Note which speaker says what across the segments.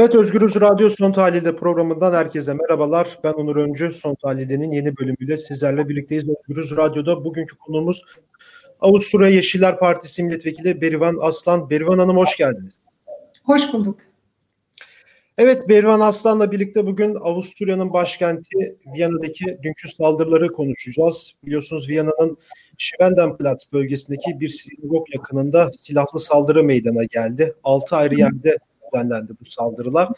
Speaker 1: Evet Özgürüz Radyo Son Tahlil'de programından herkese merhabalar. Ben Onur Öncü. Son Tahlil'de'nin yeni bölümüyle sizlerle birlikteyiz. Özgürüz Radyo'da bugünkü konuğumuz Avusturya Yeşiller Partisi Milletvekili Berivan Aslan. Berivan Hanım hoş geldiniz.
Speaker 2: Hoş bulduk.
Speaker 1: Evet Berivan Aslan'la birlikte bugün Avusturya'nın başkenti Viyana'daki dünkü saldırıları konuşacağız. Biliyorsunuz Viyana'nın Schwendenplatz bölgesindeki bir sinagog yakınında silahlı saldırı meydana geldi. Altı ayrı yerde düzenlendi bu saldırılar.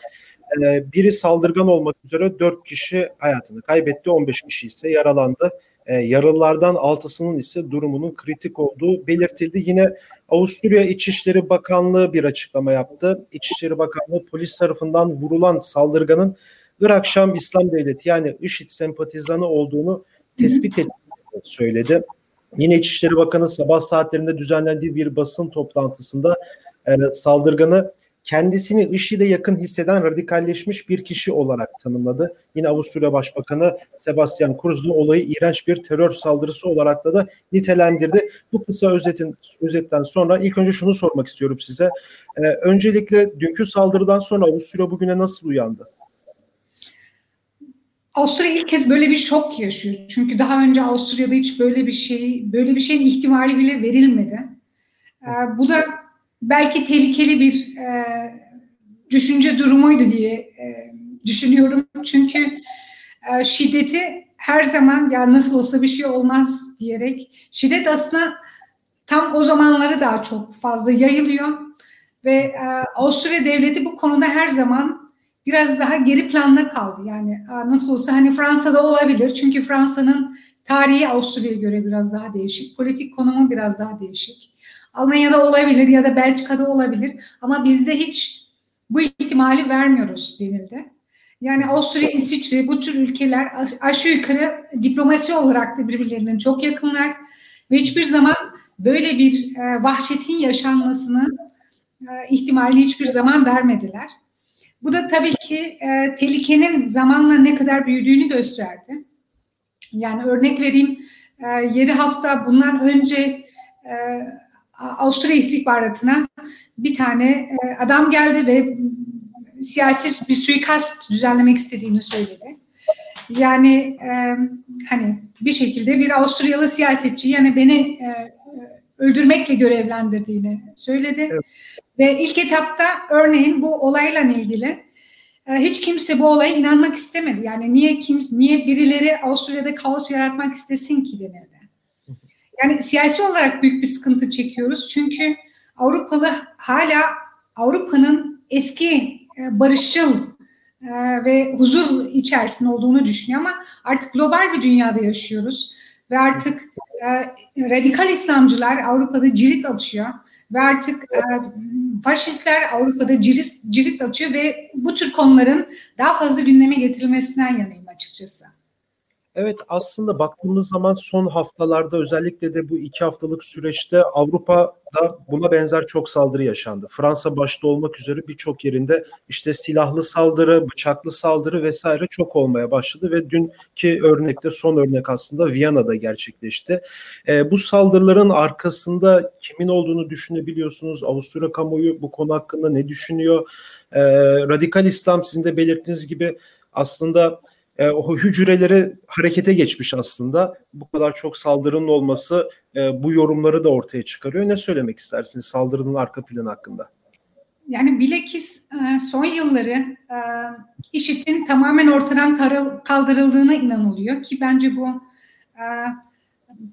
Speaker 1: Ee, biri saldırgan olmak üzere 4 kişi hayatını kaybetti, 15 kişi ise yaralandı. Ee, yaralılardan 6'sının ise durumunun kritik olduğu belirtildi. Yine Avusturya İçişleri Bakanlığı bir açıklama yaptı. İçişleri Bakanlığı polis tarafından vurulan saldırganın Irak Şam İslam Devleti yani IŞİD sempatizanı olduğunu tespit ettiğini söyledi. Yine İçişleri Bakanı sabah saatlerinde düzenlendiği bir basın toplantısında e, saldırganı kendisini IŞİD'e yakın hisseden radikalleşmiş bir kişi olarak tanımladı. Yine Avusturya Başbakanı Sebastian Kurz da olayı iğrenç bir terör saldırısı olarak da, da nitelendirdi. Bu kısa özetin özetten sonra ilk önce şunu sormak istiyorum size. Ee, öncelikle dünkü saldırıdan sonra Avusturya bugüne nasıl uyandı?
Speaker 2: Avusturya ilk kez böyle bir şok yaşıyor. Çünkü daha önce Avusturya'da hiç böyle bir şey, böyle bir şeyin ihtimali bile verilmedi. Ee, bu da belki tehlikeli bir e, düşünce durumuydu diye e, düşünüyorum. Çünkü e, şiddeti her zaman ya nasıl olsa bir şey olmaz diyerek şiddet aslında tam o zamanları daha çok fazla yayılıyor ve e, Avusturya devleti bu konuda her zaman biraz daha geri planda kaldı. Yani e, nasıl olsa hani Fransa'da olabilir çünkü Fransa'nın tarihi Avusturya'ya göre biraz daha değişik, politik konumu biraz daha değişik. Almanya'da olabilir ya da Belçika'da olabilir ama bizde hiç bu ihtimali vermiyoruz denildi. Yani Avusturya, İsviçre bu tür ülkeler aşağı yukarı diplomasi olarak da birbirlerinden çok yakınlar ve hiçbir zaman böyle bir e, vahşetin yaşanmasını e, ihtimalini hiçbir zaman vermediler. Bu da tabii ki e, tehlikenin zamanla ne kadar büyüdüğünü gösterdi. Yani örnek vereyim, e, 7 hafta bundan önce e, Avusturya istihbaratına bir tane e, adam geldi ve siyasi bir suikast düzenlemek istediğini söyledi. Yani e, hani bir şekilde bir Avusturyalı siyasetçi yani beni e, öldürmekle görevlendirdiğini söyledi. Evet. Ve ilk etapta örneğin bu olayla ilgili e, hiç kimse bu olaya inanmak istemedi. Yani niye kimse niye birileri Avusturya'da kaos yaratmak istesin ki denildi. Yani siyasi olarak büyük bir sıkıntı çekiyoruz. Çünkü Avrupalı hala Avrupa'nın eski e, barışçıl e, ve huzur içerisinde olduğunu düşünüyor ama artık global bir dünyada yaşıyoruz ve artık e, radikal İslamcılar Avrupa'da cirit atıyor ve artık faşistler Avrupa'da cirit, cirit atıyor ve bu tür konuların daha fazla gündeme getirilmesinden yanayım açıkçası.
Speaker 1: Evet aslında baktığımız zaman son haftalarda özellikle de bu iki haftalık süreçte Avrupa'da buna benzer çok saldırı yaşandı. Fransa başta olmak üzere birçok yerinde işte silahlı saldırı, bıçaklı saldırı vesaire çok olmaya başladı ve dünkü örnekte son örnek aslında Viyana'da gerçekleşti. E, bu saldırıların arkasında kimin olduğunu düşünebiliyorsunuz? Avusturya kamuoyu bu konu hakkında ne düşünüyor? E, radikal İslam sizin de belirttiğiniz gibi aslında e, o hücreleri harekete geçmiş aslında. Bu kadar çok saldırının olması e, bu yorumları da ortaya çıkarıyor. Ne söylemek istersiniz saldırının arka planı hakkında?
Speaker 2: Yani bilakis e, son yılları e, IŞİD'in tamamen ortadan kaldırıldığına inanılıyor ki bence bu e,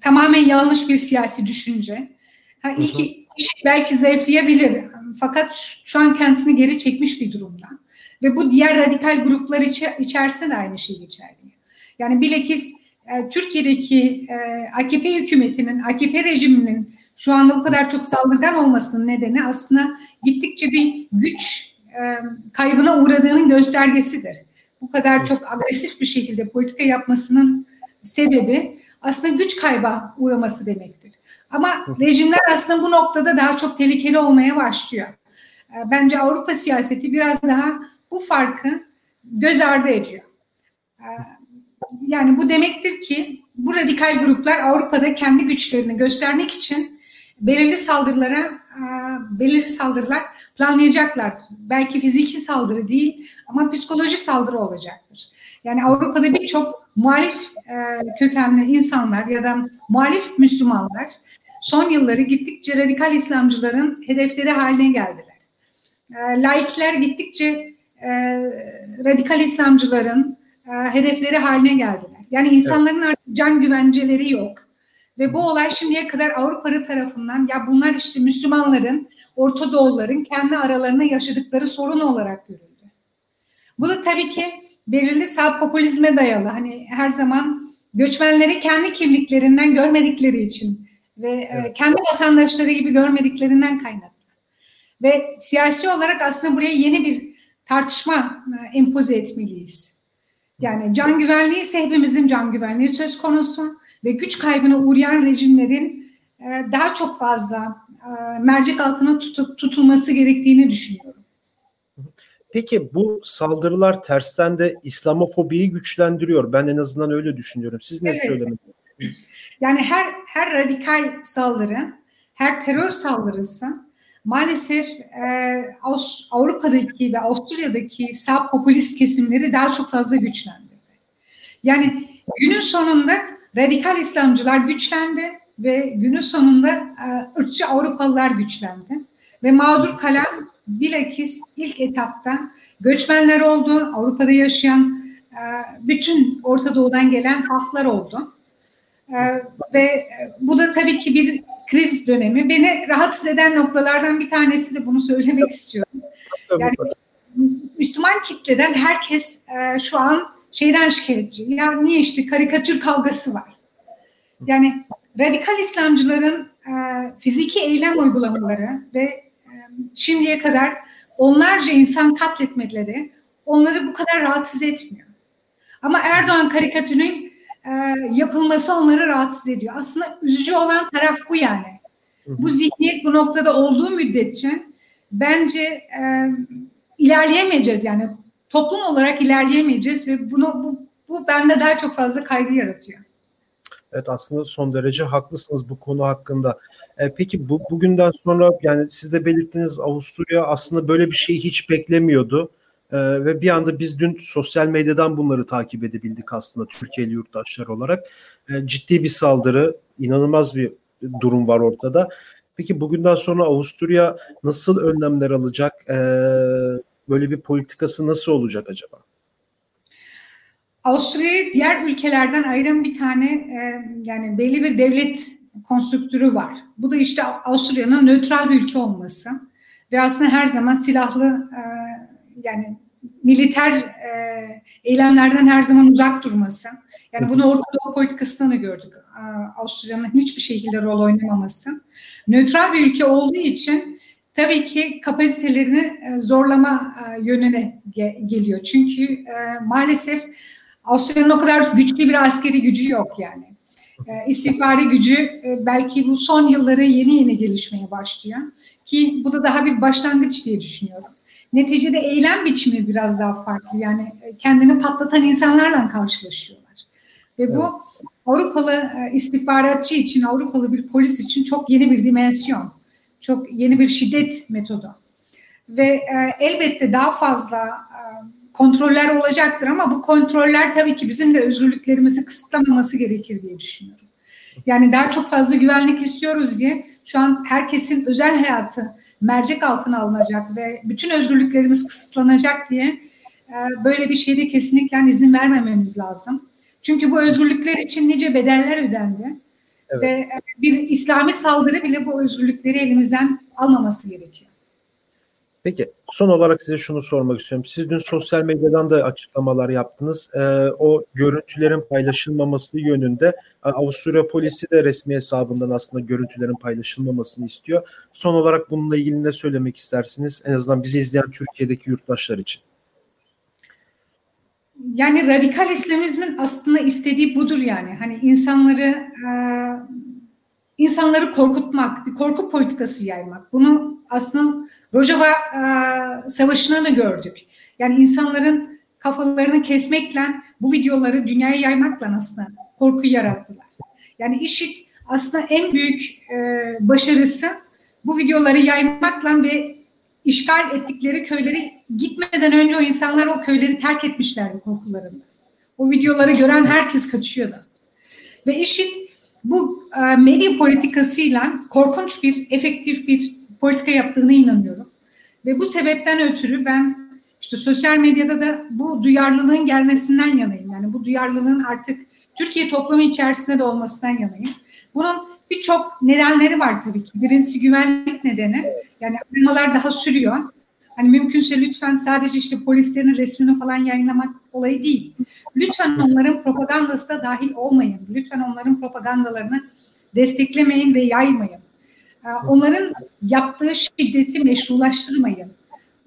Speaker 2: tamamen yanlış bir siyasi düşünce. Ha, ilk IŞİD belki zayıflayabilir fakat şu an kendisini geri çekmiş bir durumda. Ve bu diğer radikal gruplar içi, içerisinde de aynı şey geçerli. Yani bilakis e, Türkiye'deki e, AKP hükümetinin, AKP rejiminin şu anda bu kadar çok saldırgan olmasının nedeni aslında gittikçe bir güç e, kaybına uğradığının göstergesidir. Bu kadar çok agresif bir şekilde politika yapmasının sebebi aslında güç kayba uğraması demektir. Ama rejimler aslında bu noktada daha çok tehlikeli olmaya başlıyor. E, bence Avrupa siyaseti biraz daha bu farkı göz ardı ediyor. Ee, yani bu demektir ki bu radikal gruplar Avrupa'da kendi güçlerini göstermek için belirli saldırılara e, belirli saldırılar planlayacaklardır. Belki fiziki saldırı değil ama psikoloji saldırı olacaktır. Yani Avrupa'da birçok muhalif e, kökenli insanlar ya da muhalif Müslümanlar son yılları gittikçe radikal İslamcıların hedefleri haline geldiler. E, laikler gittikçe radikal İslamcıların hedefleri haline geldiler. Yani insanların artık can güvenceleri yok ve bu olay şimdiye kadar Avrupa'lı tarafından ya bunlar işte Müslümanların, Orta kendi aralarında yaşadıkları sorun olarak görüldü. Bu da tabii ki belirli sağ popülizme dayalı. Hani her zaman göçmenleri kendi kimliklerinden görmedikleri için ve e, evet. kendi vatandaşları gibi görmediklerinden kaynaklı. Ve siyasi olarak aslında buraya yeni bir tartışma e, empoze etmeliyiz. Yani can güvenliği ise hepimizin can güvenliği söz konusu ve güç kaybına uğrayan rejimlerin e, daha çok fazla e, mercek altına tutulması gerektiğini düşünüyorum.
Speaker 1: Peki bu saldırılar tersten de İslamofobiyi güçlendiriyor. Ben en azından öyle düşünüyorum. Siz ne evet. söylemek
Speaker 2: Yani her her radikal saldırı, her terör saldırısı maalesef e, Avrupa'daki ve Avusturya'daki sağ popülist kesimleri daha çok fazla güçlendirdi. Yani günün sonunda radikal İslamcılar güçlendi ve günün sonunda e, ırkçı Avrupalılar güçlendi. Ve mağdur kalan bilakis ilk etapta göçmenler oldu, Avrupa'da yaşayan e, bütün Orta Doğu'dan gelen halklar oldu. E, ve bu da tabii ki bir kriz dönemi. Beni rahatsız eden noktalardan bir tanesi de bunu söylemek istiyorum. Yani Müslüman kitleden herkes e, şu an şeyden şikayetçi. Ya niye işte karikatür kavgası var. Yani radikal İslamcıların e, fiziki eylem uygulamaları ve e, şimdiye kadar onlarca insan katletmeleri onları bu kadar rahatsız etmiyor. Ama Erdoğan karikatürünün e, yapılması onları rahatsız ediyor. Aslında üzücü olan taraf bu yani. Bu zihniyet bu noktada olduğu müddetçe bence e, ilerleyemeyeceğiz yani toplum olarak ilerleyemeyeceğiz ve bunu bu, bu bende daha çok fazla kaygı yaratıyor.
Speaker 1: Evet aslında son derece haklısınız bu konu hakkında. E, peki bu bugünden sonra yani siz de belirttiniz Avusturya aslında böyle bir şeyi hiç beklemiyordu. Ee, ve bir anda biz dün sosyal medyadan bunları takip edebildik aslında Türkiye'li yurttaşlar olarak. Ee, ciddi bir saldırı, inanılmaz bir durum var ortada. Peki bugünden sonra Avusturya nasıl önlemler alacak? Ee, böyle bir politikası nasıl olacak acaba?
Speaker 2: Avusturya'yı diğer ülkelerden ayıran bir tane e, yani belli bir devlet konstrüktürü var. Bu da işte Avusturya'nın nötral bir ülke olması ve aslında her zaman silahlı e, yani militer e, eylemlerden her zaman uzak durması. Yani bunu Orta Doğu politikasında da gördük. Avusturya'nın hiçbir şekilde rol oynamaması. Nötral bir ülke olduğu için tabii ki kapasitelerini e, zorlama e, yönüne ge- geliyor. Çünkü e, maalesef Avusturya'nın o kadar güçlü bir askeri gücü yok yani. E, istihbari gücü e, belki bu son yılları yeni yeni gelişmeye başlıyor. Ki bu da daha bir başlangıç diye düşünüyorum. Neticede eylem biçimi biraz daha farklı. Yani e, kendini patlatan insanlarla karşılaşıyorlar. Ve bu. Avrupalı e, istihbaratçı için, Avrupalı bir polis için çok yeni bir dimensyon. Çok yeni bir şiddet metodu. Ve e, elbette daha fazla e, kontroller olacaktır ama bu kontroller tabii ki bizim de özgürlüklerimizi kısıtlamaması gerekir diye düşünüyorum. Yani daha çok fazla güvenlik istiyoruz diye şu an herkesin özel hayatı mercek altına alınacak ve bütün özgürlüklerimiz kısıtlanacak diye e, böyle bir şeyde kesinlikle izin vermememiz lazım. Çünkü bu özgürlükler için nice bedeller ödendi. Evet. Ve e, bir İslami saldırı bile bu özgürlükleri elimizden almaması gerekiyor.
Speaker 1: Peki son olarak size şunu sormak istiyorum. Siz dün sosyal medyadan da açıklamalar yaptınız. Ee, o görüntülerin paylaşılmaması yönünde e, Avusturya polisi de resmi hesabından aslında görüntülerin paylaşılmamasını istiyor. Son olarak bununla ilgili ne söylemek istersiniz? En azından bizi izleyen Türkiye'deki yurttaşlar için.
Speaker 2: Yani radikal İslamizmin aslında istediği budur yani. Hani insanları e, insanları korkutmak, bir korku politikası yaymak. Bunu aslında Rojava e, Savaşı'nda da gördük. Yani insanların kafalarını kesmekle bu videoları dünyaya yaymakla aslında korku yarattılar. Yani IŞİD aslında en büyük e, başarısı bu videoları yaymakla ve işgal ettikleri köyleri gitmeden önce o insanlar o köyleri terk etmişlerdi korkularında. O videoları gören herkes kaçıyordu. Ve IŞİD bu e, medya politikasıyla korkunç bir, efektif bir politika yaptığını inanıyorum. Ve bu sebepten ötürü ben işte sosyal medyada da bu duyarlılığın gelmesinden yanayım. Yani bu duyarlılığın artık Türkiye toplumu içerisinde de olmasından yanayım. Bunun birçok nedenleri var tabii ki. Birincisi güvenlik nedeni. Yani aramalar daha sürüyor. Hani mümkünse lütfen sadece işte polislerin resmini falan yayınlamak olayı değil. Lütfen onların propagandası da dahil olmayın. Lütfen onların propagandalarını desteklemeyin ve yaymayın. Ee, onların yaptığı şiddeti meşrulaştırmayın.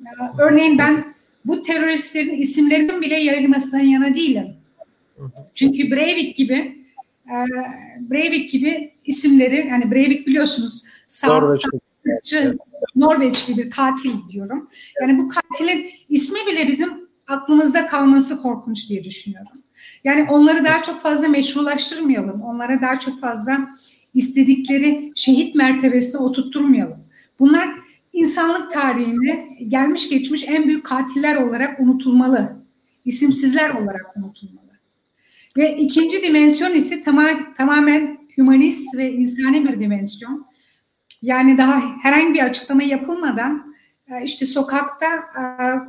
Speaker 2: Ee, örneğin ben bu teröristlerin isimlerinin bile yayılmasından yana değilim. Çünkü Breivik gibi e, Breivik gibi isimleri yani Breivik biliyorsunuz sağ, Norveçli. Norveçli bir katil diyorum. Yani bu katilin ismi bile bizim aklımızda kalması korkunç diye düşünüyorum. Yani onları daha çok fazla meşrulaştırmayalım. Onlara daha çok fazla istedikleri şehit mertebesine oturtturmayalım. Bunlar insanlık tarihinde gelmiş geçmiş en büyük katiller olarak unutulmalı. İsimsizler olarak unutulmalı. Ve ikinci dimensyon ise tamam, tamamen humanist ve insani bir dimensyon. Yani daha herhangi bir açıklama yapılmadan e, işte sokakta e,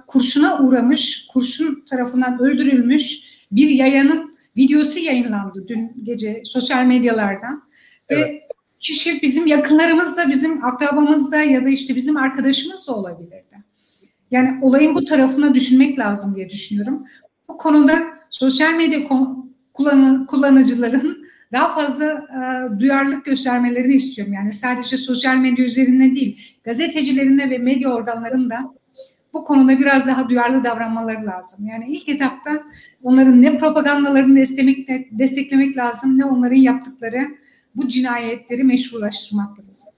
Speaker 2: kurşuna uğramış, kurşun tarafından öldürülmüş bir yayanın videosu yayınlandı dün gece sosyal medyalardan. Evet. Ve kişi bizim yakınlarımız da, bizim akrabamız da ya da işte bizim arkadaşımız da olabilirdi. Yani olayın bu tarafına düşünmek lazım diye düşünüyorum. Bu konuda sosyal medya kullanı, kullanıcıların daha fazla e, duyarlılık göstermelerini istiyorum. Yani sadece sosyal medya üzerinde değil, gazetecilerinde ve medya organlarında bu konuda biraz daha duyarlı davranmaları lazım. Yani ilk etapta onların ne propagandalarını desteklemek, desteklemek lazım ne onların yaptıkları bu cinayetleri meşrulaştırmak lazım.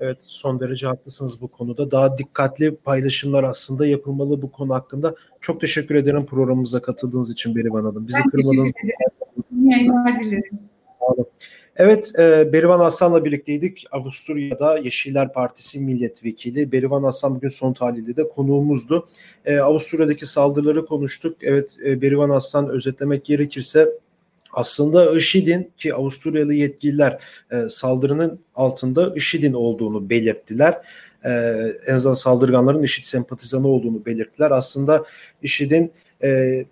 Speaker 1: Evet son derece haklısınız bu konuda. Daha dikkatli paylaşımlar aslında yapılmalı bu konu hakkında. Çok teşekkür ederim programımıza katıldığınız için Berivan Hanım. Bizi ben kırmadığınız
Speaker 2: için.
Speaker 1: Evet, e, Berivan Aslan'la birlikteydik. Avusturya'da Yeşiller Partisi milletvekili. Berivan Aslan bugün son tahlilde de konuğumuzdu. E, Avusturya'daki saldırıları konuştuk. Evet, e, Berivan Aslan özetlemek gerekirse aslında IŞİD'in ki Avusturyalı yetkililer e, saldırının altında IŞİD'in olduğunu belirttiler. E, en azından saldırganların IŞİD sempatizanı olduğunu belirttiler. Aslında IŞİD'in e,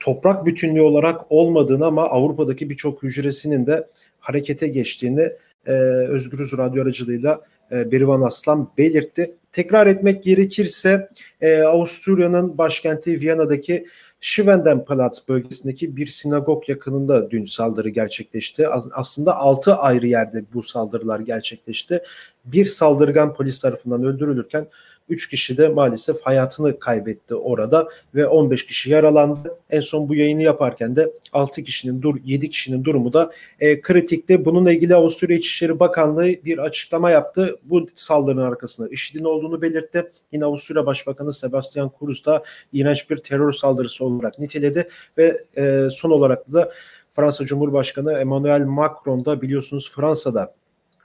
Speaker 1: toprak bütünlüğü olarak olmadığını ama Avrupa'daki birçok hücresinin de harekete geçtiğini e, Özgürüz Radyo aracılığıyla e, Berivan Aslan belirtti. Tekrar etmek gerekirse e, Avusturya'nın başkenti Viyana'daki Schwendenplatz bölgesindeki bir sinagog yakınında dün saldırı gerçekleşti. Aslında 6 ayrı yerde bu saldırılar gerçekleşti. Bir saldırgan polis tarafından öldürülürken 3 kişi de maalesef hayatını kaybetti orada ve 15 kişi yaralandı. En son bu yayını yaparken de 6 kişinin dur 7 kişinin durumu da e, kritikti. Bununla ilgili Avusturya İçişleri Bakanlığı bir açıklama yaptı. Bu saldırının arkasında IŞİD'in olduğunu belirtti. Yine Avusturya Başbakanı Sebastian Kurz da iğrenç bir terör saldırısı olarak niteledi ve e, son olarak da Fransa Cumhurbaşkanı Emmanuel Macron da biliyorsunuz Fransa'da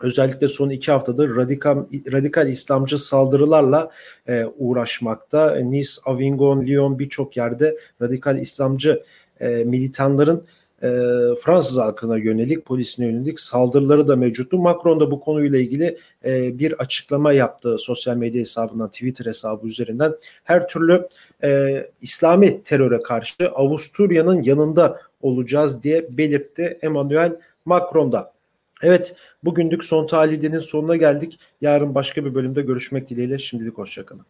Speaker 1: özellikle son iki haftadır radikal, radikal İslamcı saldırılarla e, uğraşmakta. Nice, Avignon, Lyon birçok yerde radikal İslamcı e, militanların e, Fransız halkına yönelik, polisine yönelik saldırıları da mevcuttu. Macron da bu konuyla ilgili e, bir açıklama yaptı sosyal medya hesabından, Twitter hesabı üzerinden. Her türlü e, İslami teröre karşı Avusturya'nın yanında olacağız diye belirtti Emmanuel Macron da. Evet, bugünlük son tahlildenin sonuna geldik. Yarın başka bir bölümde görüşmek dileğiyle. Şimdilik hoşçakalın.